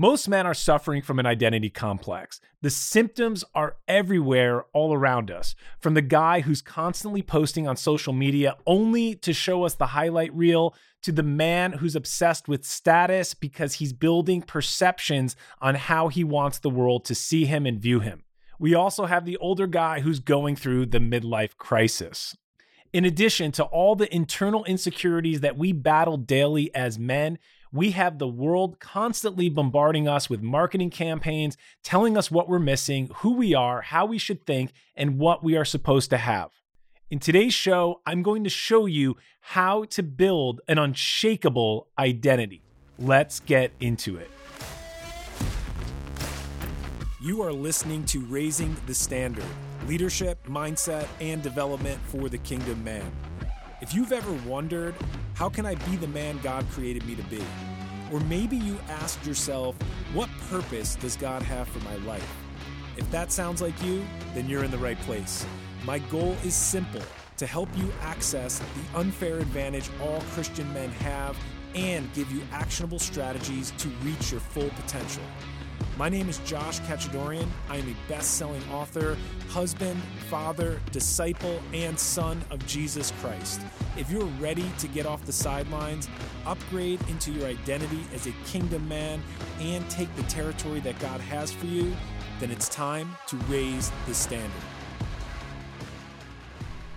Most men are suffering from an identity complex. The symptoms are everywhere all around us, from the guy who's constantly posting on social media only to show us the highlight reel, to the man who's obsessed with status because he's building perceptions on how he wants the world to see him and view him. We also have the older guy who's going through the midlife crisis. In addition to all the internal insecurities that we battle daily as men, we have the world constantly bombarding us with marketing campaigns, telling us what we're missing, who we are, how we should think, and what we are supposed to have. In today's show, I'm going to show you how to build an unshakable identity. Let's get into it. You are listening to Raising the Standard leadership, mindset, and development for the kingdom man. If you've ever wondered, how can I be the man God created me to be? Or maybe you asked yourself, what purpose does God have for my life? If that sounds like you, then you're in the right place. My goal is simple to help you access the unfair advantage all Christian men have and give you actionable strategies to reach your full potential. My name is Josh Kachadorian. I am a best selling author, husband, father, disciple, and son of Jesus Christ. If you're ready to get off the sidelines, upgrade into your identity as a kingdom man, and take the territory that God has for you, then it's time to raise the standard.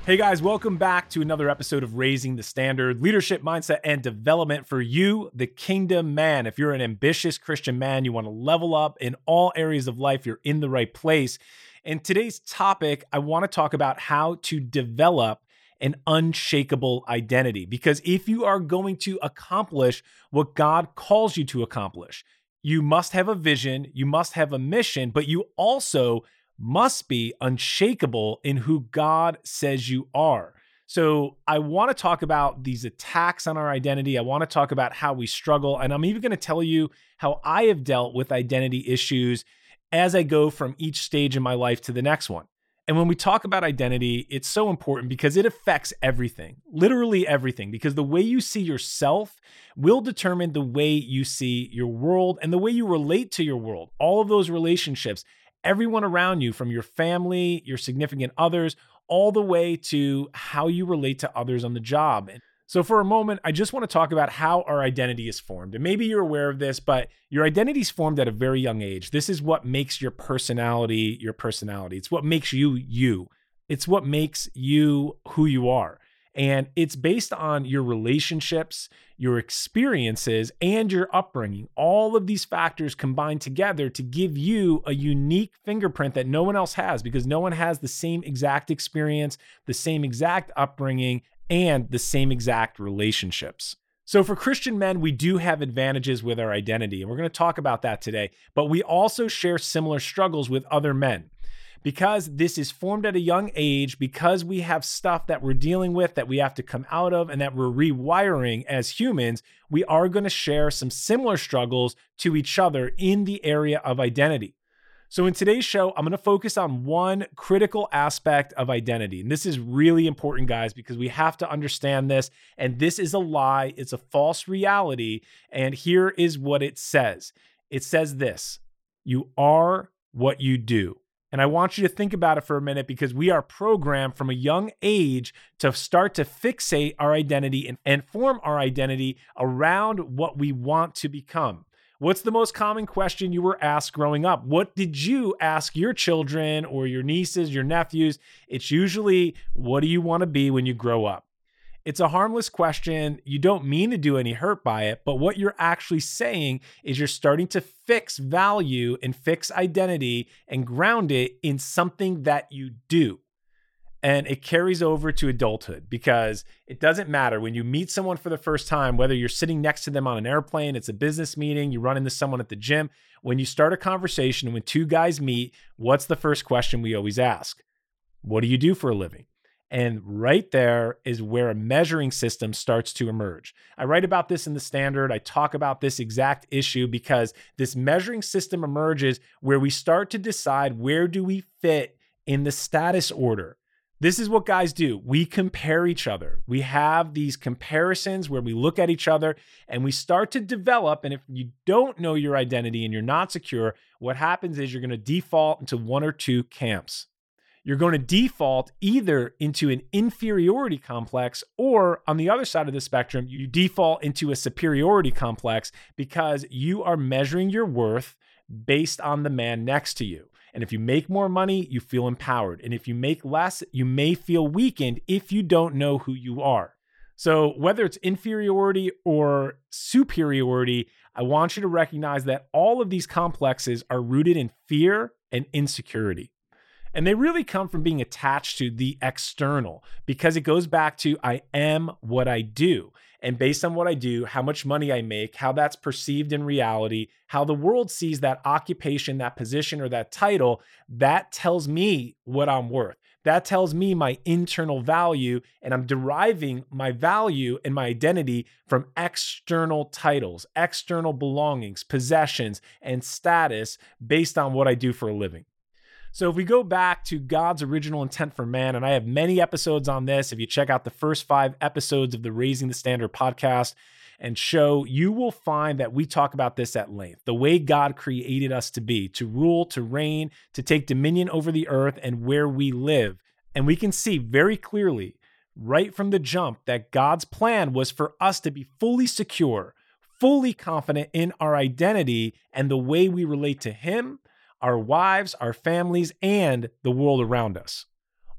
Hey guys, welcome back to another episode of Raising the Standard Leadership, Mindset, and Development for you, the Kingdom Man. If you're an ambitious Christian man, you want to level up in all areas of life, you're in the right place. In today's topic, I want to talk about how to develop an unshakable identity. Because if you are going to accomplish what God calls you to accomplish, you must have a vision, you must have a mission, but you also must be unshakable in who God says you are. So, I want to talk about these attacks on our identity. I want to talk about how we struggle. And I'm even going to tell you how I have dealt with identity issues as I go from each stage in my life to the next one. And when we talk about identity, it's so important because it affects everything, literally everything, because the way you see yourself will determine the way you see your world and the way you relate to your world. All of those relationships everyone around you, from your family, your significant others, all the way to how you relate to others on the job. So, for a moment, I just want to talk about how our identity is formed. And maybe you're aware of this, but your identity is formed at a very young age. This is what makes your personality your personality. It's what makes you you. It's what makes you who you are. And it's based on your relationships, your experiences, and your upbringing. All of these factors combine together to give you a unique fingerprint that no one else has because no one has the same exact experience, the same exact upbringing, and the same exact relationships. So, for Christian men, we do have advantages with our identity, and we're going to talk about that today. But we also share similar struggles with other men because this is formed at a young age, because we have stuff that we're dealing with that we have to come out of and that we're rewiring as humans, we are going to share some similar struggles to each other in the area of identity. So, in today's show, I'm going to focus on one critical aspect of identity. And this is really important, guys, because we have to understand this. And this is a lie, it's a false reality. And here is what it says it says this You are what you do. And I want you to think about it for a minute because we are programmed from a young age to start to fixate our identity and, and form our identity around what we want to become. What's the most common question you were asked growing up? What did you ask your children or your nieces, your nephews? It's usually, what do you want to be when you grow up? It's a harmless question. You don't mean to do any hurt by it, but what you're actually saying is you're starting to fix value and fix identity and ground it in something that you do. And it carries over to adulthood because it doesn't matter when you meet someone for the first time, whether you're sitting next to them on an airplane, it's a business meeting, you run into someone at the gym. When you start a conversation, when two guys meet, what's the first question we always ask? What do you do for a living? And right there is where a measuring system starts to emerge. I write about this in the standard. I talk about this exact issue because this measuring system emerges where we start to decide where do we fit in the status order. This is what guys do. We compare each other. We have these comparisons where we look at each other and we start to develop. And if you don't know your identity and you're not secure, what happens is you're going to default into one or two camps. You're going to default either into an inferiority complex or on the other side of the spectrum, you default into a superiority complex because you are measuring your worth based on the man next to you. And if you make more money, you feel empowered. And if you make less, you may feel weakened if you don't know who you are. So, whether it's inferiority or superiority, I want you to recognize that all of these complexes are rooted in fear and insecurity. And they really come from being attached to the external because it goes back to I am what I do. And based on what I do, how much money I make, how that's perceived in reality, how the world sees that occupation, that position, or that title, that tells me what I'm worth. That tells me my internal value, and I'm deriving my value and my identity from external titles, external belongings, possessions, and status based on what I do for a living. So if we go back to God's original intent for man, and I have many episodes on this, if you check out the first five episodes of the Raising the Standard podcast and show, you will find that we talk about this at length. The way God created us to be, to rule, to reign, to take dominion over the earth and where we live. And we can see very clearly right from the jump that God's plan was for us to be fully secure, fully confident in our identity and the way we relate to Him our wives, our families, and the world around us.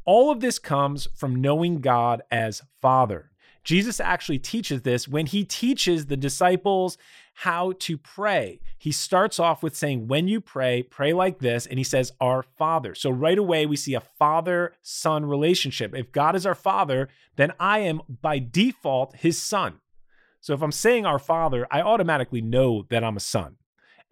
All of this comes from knowing God as Father. Jesus actually teaches this when he teaches the disciples how to pray. He starts off with saying, When you pray, pray like this. And he says, Our Father. So right away, we see a father son relationship. If God is our Father, then I am by default his son. So if I'm saying our Father, I automatically know that I'm a son.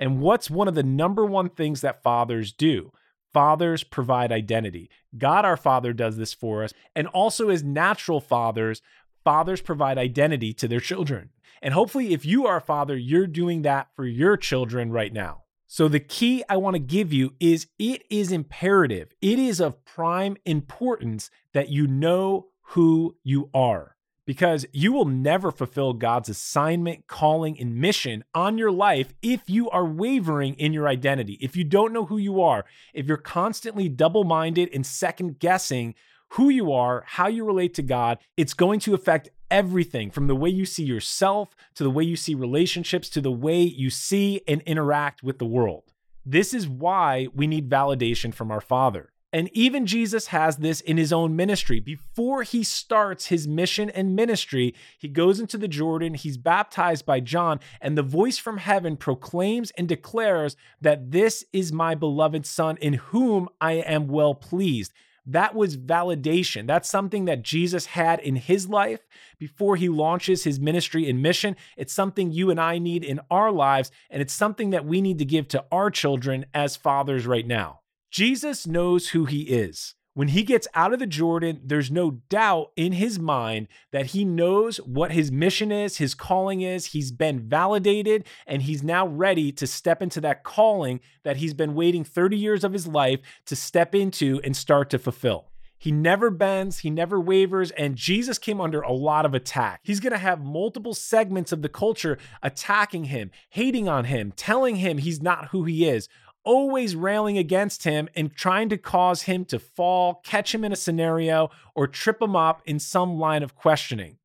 And what's one of the number one things that fathers do? Fathers provide identity. God our Father does this for us. And also, as natural fathers, fathers provide identity to their children. And hopefully, if you are a father, you're doing that for your children right now. So, the key I want to give you is it is imperative, it is of prime importance that you know who you are because you will never fulfill God's assignment, calling, and mission on your life if you are wavering in your identity. If you don't know who you are, if you're constantly double minded and second guessing who you are, how you relate to God, it's going to affect everything from the way you see yourself to the way you see relationships to the way you see and interact with the world. This is why we need validation from our Father. And even Jesus has this in his own ministry. Before he starts his mission and ministry, he goes into the Jordan, he's baptized by John, and the voice from heaven proclaims and declares that this is my beloved Son in whom I am well pleased. That was validation. That's something that Jesus had in his life before he launches his ministry and mission. It's something you and I need in our lives, and it's something that we need to give to our children as fathers right now. Jesus knows who he is. When he gets out of the Jordan, there's no doubt in his mind that he knows what his mission is, his calling is. He's been validated and he's now ready to step into that calling that he's been waiting 30 years of his life to step into and start to fulfill. He never bends, he never wavers, and Jesus came under a lot of attack. He's gonna have multiple segments of the culture attacking him, hating on him, telling him he's not who he is always railing against him and trying to cause him to fall, catch him in a scenario, or trip him up in some line of questioning.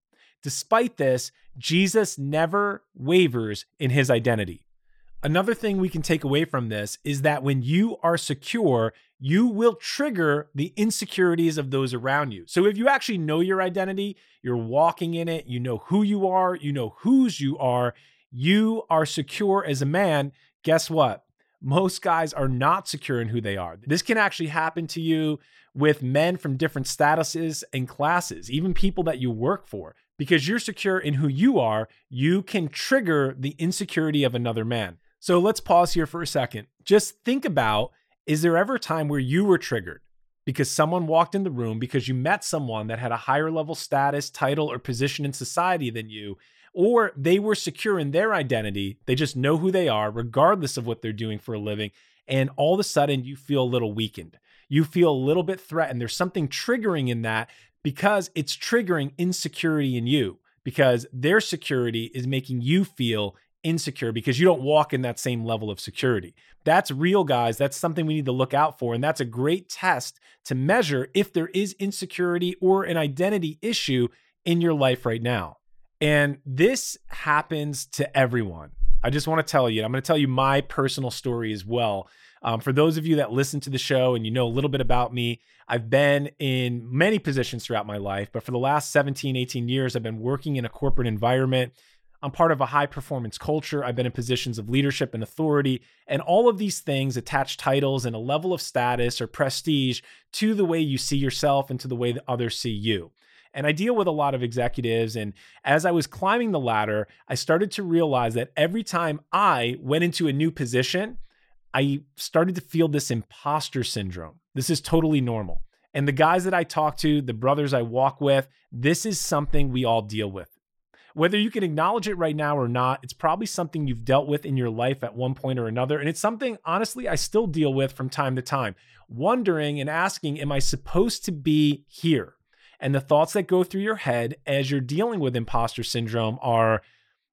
Despite this, Jesus never wavers in his identity. Another thing we can take away from this is that when you are secure, you will trigger the insecurities of those around you. So if you actually know your identity, you're walking in it, you know who you are, you know whose you are, you are secure as a man, guess what? Most guys are not secure in who they are. This can actually happen to you with men from different statuses and classes, even people that you work for. Because you're secure in who you are, you can trigger the insecurity of another man. So let's pause here for a second. Just think about is there ever a time where you were triggered because someone walked in the room because you met someone that had a higher level status, title, or position in society than you, or they were secure in their identity. They just know who they are, regardless of what they're doing for a living. And all of a sudden, you feel a little weakened. you feel a little bit threatened. There's something triggering in that because it's triggering insecurity in you because their security is making you feel insecure because you don't walk in that same level of security. That's real, guys. That's something we need to look out for. And that's a great test to measure if there is insecurity or an identity issue in your life right now. And this happens to everyone. I just want to tell you, I'm going to tell you my personal story as well. Um, for those of you that listen to the show and you know a little bit about me, I've been in many positions throughout my life, but for the last 17, 18 years, I've been working in a corporate environment. I'm part of a high performance culture. I've been in positions of leadership and authority, and all of these things attach titles and a level of status or prestige to the way you see yourself and to the way that others see you. And I deal with a lot of executives. And as I was climbing the ladder, I started to realize that every time I went into a new position, I started to feel this imposter syndrome. This is totally normal. And the guys that I talk to, the brothers I walk with, this is something we all deal with. Whether you can acknowledge it right now or not, it's probably something you've dealt with in your life at one point or another. And it's something, honestly, I still deal with from time to time, wondering and asking, Am I supposed to be here? And the thoughts that go through your head as you're dealing with imposter syndrome are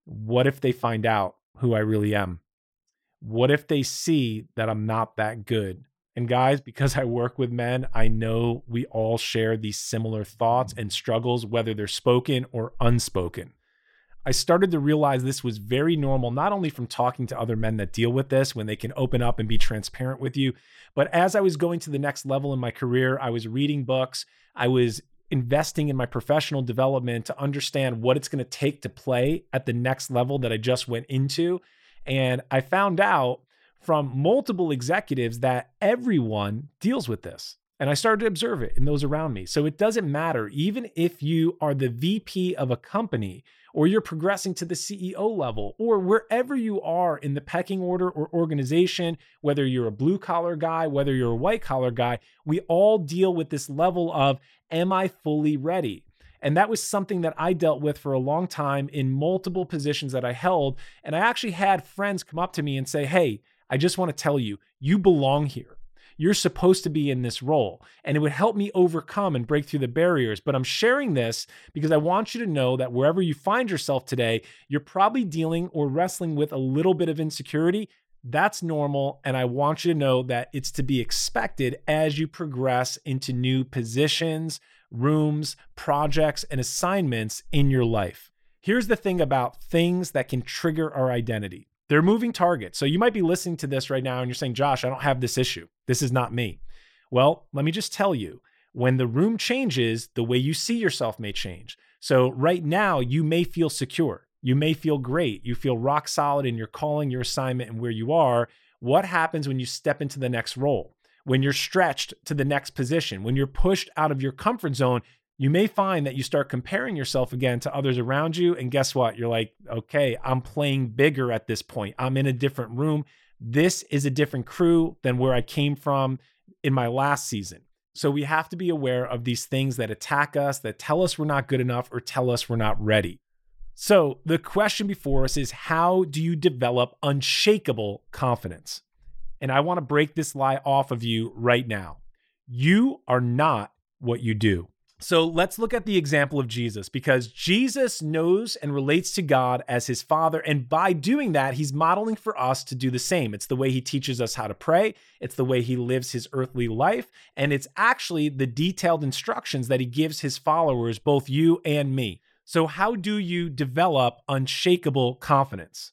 what if they find out who I really am? What if they see that I'm not that good? And guys, because I work with men, I know we all share these similar thoughts and struggles, whether they're spoken or unspoken. I started to realize this was very normal, not only from talking to other men that deal with this when they can open up and be transparent with you, but as I was going to the next level in my career, I was reading books, I was investing in my professional development to understand what it's going to take to play at the next level that I just went into. And I found out from multiple executives that everyone deals with this. And I started to observe it in those around me. So it doesn't matter, even if you are the VP of a company or you're progressing to the CEO level or wherever you are in the pecking order or organization, whether you're a blue collar guy, whether you're a white collar guy, we all deal with this level of, am I fully ready? And that was something that I dealt with for a long time in multiple positions that I held. And I actually had friends come up to me and say, Hey, I just want to tell you, you belong here. You're supposed to be in this role. And it would help me overcome and break through the barriers. But I'm sharing this because I want you to know that wherever you find yourself today, you're probably dealing or wrestling with a little bit of insecurity. That's normal. And I want you to know that it's to be expected as you progress into new positions, rooms, projects, and assignments in your life. Here's the thing about things that can trigger our identity they're moving targets. So you might be listening to this right now and you're saying, Josh, I don't have this issue. This is not me. Well, let me just tell you when the room changes, the way you see yourself may change. So right now, you may feel secure. You may feel great. You feel rock solid in your calling, your assignment, and where you are. What happens when you step into the next role? when you're stretched to the next position, when you're pushed out of your comfort zone, you may find that you start comparing yourself again to others around you. And guess what? You're like, okay, I'm playing bigger at this point. I'm in a different room. This is a different crew than where I came from in my last season. So we have to be aware of these things that attack us, that tell us we're not good enough or tell us we're not ready. So the question before us is how do you develop unshakable confidence? And I want to break this lie off of you right now. You are not what you do. So let's look at the example of Jesus because Jesus knows and relates to God as his Father. And by doing that, he's modeling for us to do the same. It's the way he teaches us how to pray, it's the way he lives his earthly life, and it's actually the detailed instructions that he gives his followers, both you and me. So, how do you develop unshakable confidence?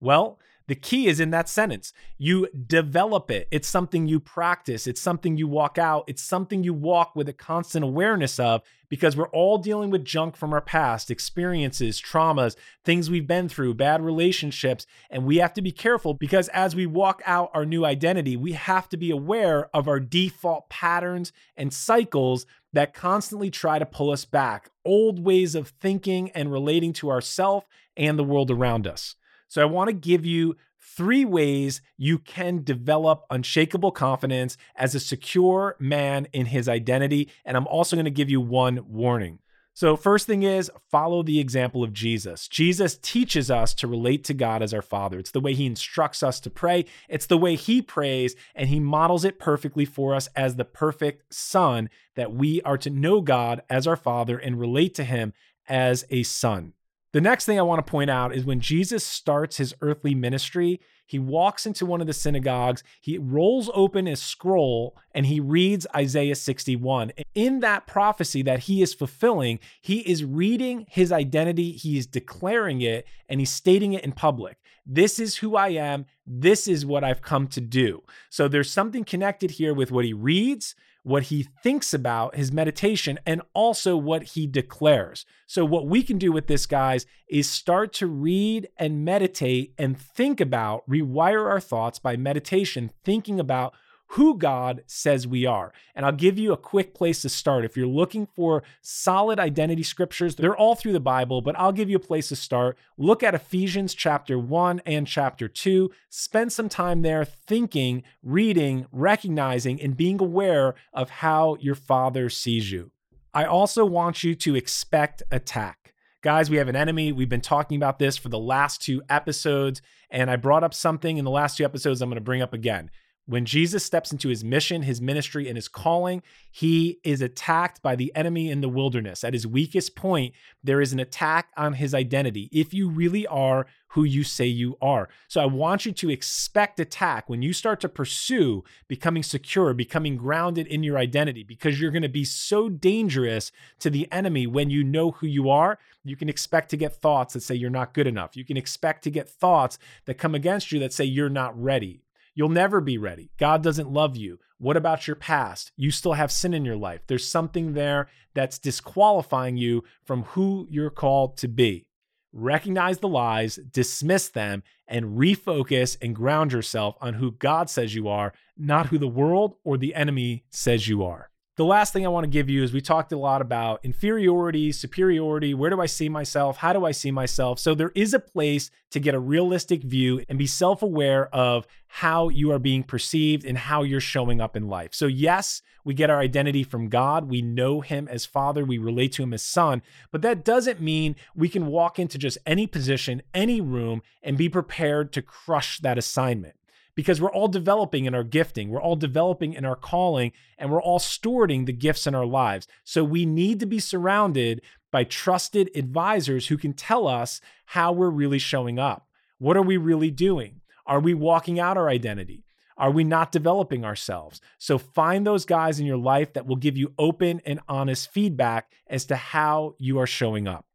Well, the key is in that sentence. You develop it. It's something you practice. It's something you walk out. It's something you walk with a constant awareness of because we're all dealing with junk from our past, experiences, traumas, things we've been through, bad relationships. And we have to be careful because as we walk out our new identity, we have to be aware of our default patterns and cycles that constantly try to pull us back, old ways of thinking and relating to ourself and the world around us. So I want to give you three ways you can develop unshakable confidence as a secure man in his identity. And I'm also going to give you one warning. So, first thing is follow the example of Jesus. Jesus teaches us to relate to God as our Father. It's the way He instructs us to pray, it's the way He prays, and He models it perfectly for us as the perfect Son that we are to know God as our Father and relate to Him as a Son. The next thing I want to point out is when Jesus starts his earthly ministry, he walks into one of the synagogues, he rolls open his scroll, and he reads Isaiah 61. In that prophecy that he is fulfilling, he is reading his identity, he is declaring it, and he's stating it in public. This is who I am. This is what I've come to do. So there's something connected here with what he reads, what he thinks about, his meditation, and also what he declares. So, what we can do with this, guys, is start to read and meditate and think about, rewire our thoughts by meditation, thinking about who God says we are. And I'll give you a quick place to start. If you're looking for solid identity scriptures, they're all through the Bible, but I'll give you a place to start. Look at Ephesians chapter 1 and chapter 2. Spend some time there thinking, reading, recognizing, and being aware of how your Father sees you. I also want you to expect attack. Guys, we have an enemy. We've been talking about this for the last two episodes, and I brought up something in the last two episodes I'm going to bring up again. When Jesus steps into his mission, his ministry, and his calling, he is attacked by the enemy in the wilderness. At his weakest point, there is an attack on his identity. If you really are who you say you are. So I want you to expect attack when you start to pursue becoming secure, becoming grounded in your identity, because you're going to be so dangerous to the enemy when you know who you are. You can expect to get thoughts that say you're not good enough. You can expect to get thoughts that come against you that say you're not ready. You'll never be ready. God doesn't love you. What about your past? You still have sin in your life. There's something there that's disqualifying you from who you're called to be. Recognize the lies, dismiss them, and refocus and ground yourself on who God says you are, not who the world or the enemy says you are. The last thing I want to give you is we talked a lot about inferiority, superiority. Where do I see myself? How do I see myself? So there is a place to get a realistic view and be self aware of how you are being perceived and how you're showing up in life. So, yes, we get our identity from God. We know Him as Father. We relate to Him as Son. But that doesn't mean we can walk into just any position, any room, and be prepared to crush that assignment because we're all developing in our gifting, we're all developing in our calling, and we're all stewarding the gifts in our lives. So we need to be surrounded by trusted advisors who can tell us how we're really showing up. What are we really doing? Are we walking out our identity? Are we not developing ourselves? So find those guys in your life that will give you open and honest feedback as to how you are showing up.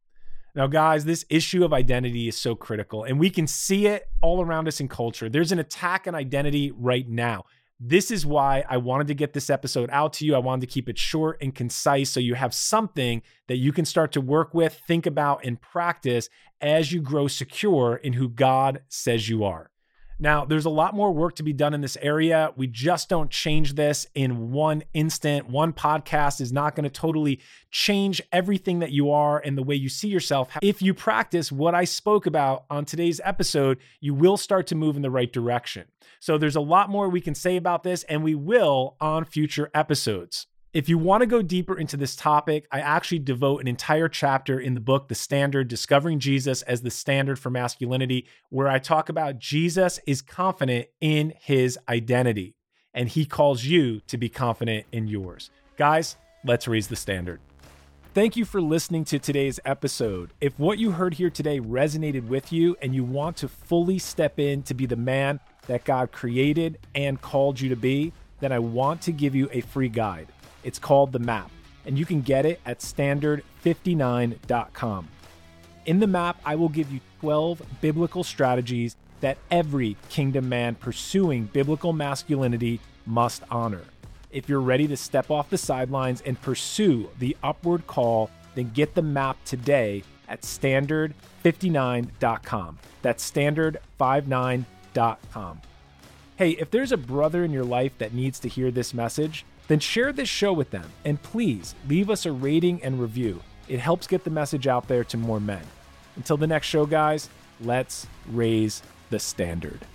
Now, guys, this issue of identity is so critical, and we can see it all around us in culture. There's an attack on identity right now. This is why I wanted to get this episode out to you. I wanted to keep it short and concise so you have something that you can start to work with, think about, and practice as you grow secure in who God says you are. Now, there's a lot more work to be done in this area. We just don't change this in one instant. One podcast is not going to totally change everything that you are and the way you see yourself. If you practice what I spoke about on today's episode, you will start to move in the right direction. So, there's a lot more we can say about this, and we will on future episodes. If you want to go deeper into this topic, I actually devote an entire chapter in the book, The Standard Discovering Jesus as the Standard for Masculinity, where I talk about Jesus is confident in his identity, and he calls you to be confident in yours. Guys, let's raise the standard. Thank you for listening to today's episode. If what you heard here today resonated with you and you want to fully step in to be the man that God created and called you to be, then I want to give you a free guide. It's called The Map, and you can get it at standard59.com. In the map, I will give you 12 biblical strategies that every kingdom man pursuing biblical masculinity must honor. If you're ready to step off the sidelines and pursue the upward call, then get the map today at standard59.com. That's standard59.com. Hey, if there's a brother in your life that needs to hear this message, then share this show with them and please leave us a rating and review. It helps get the message out there to more men. Until the next show, guys, let's raise the standard.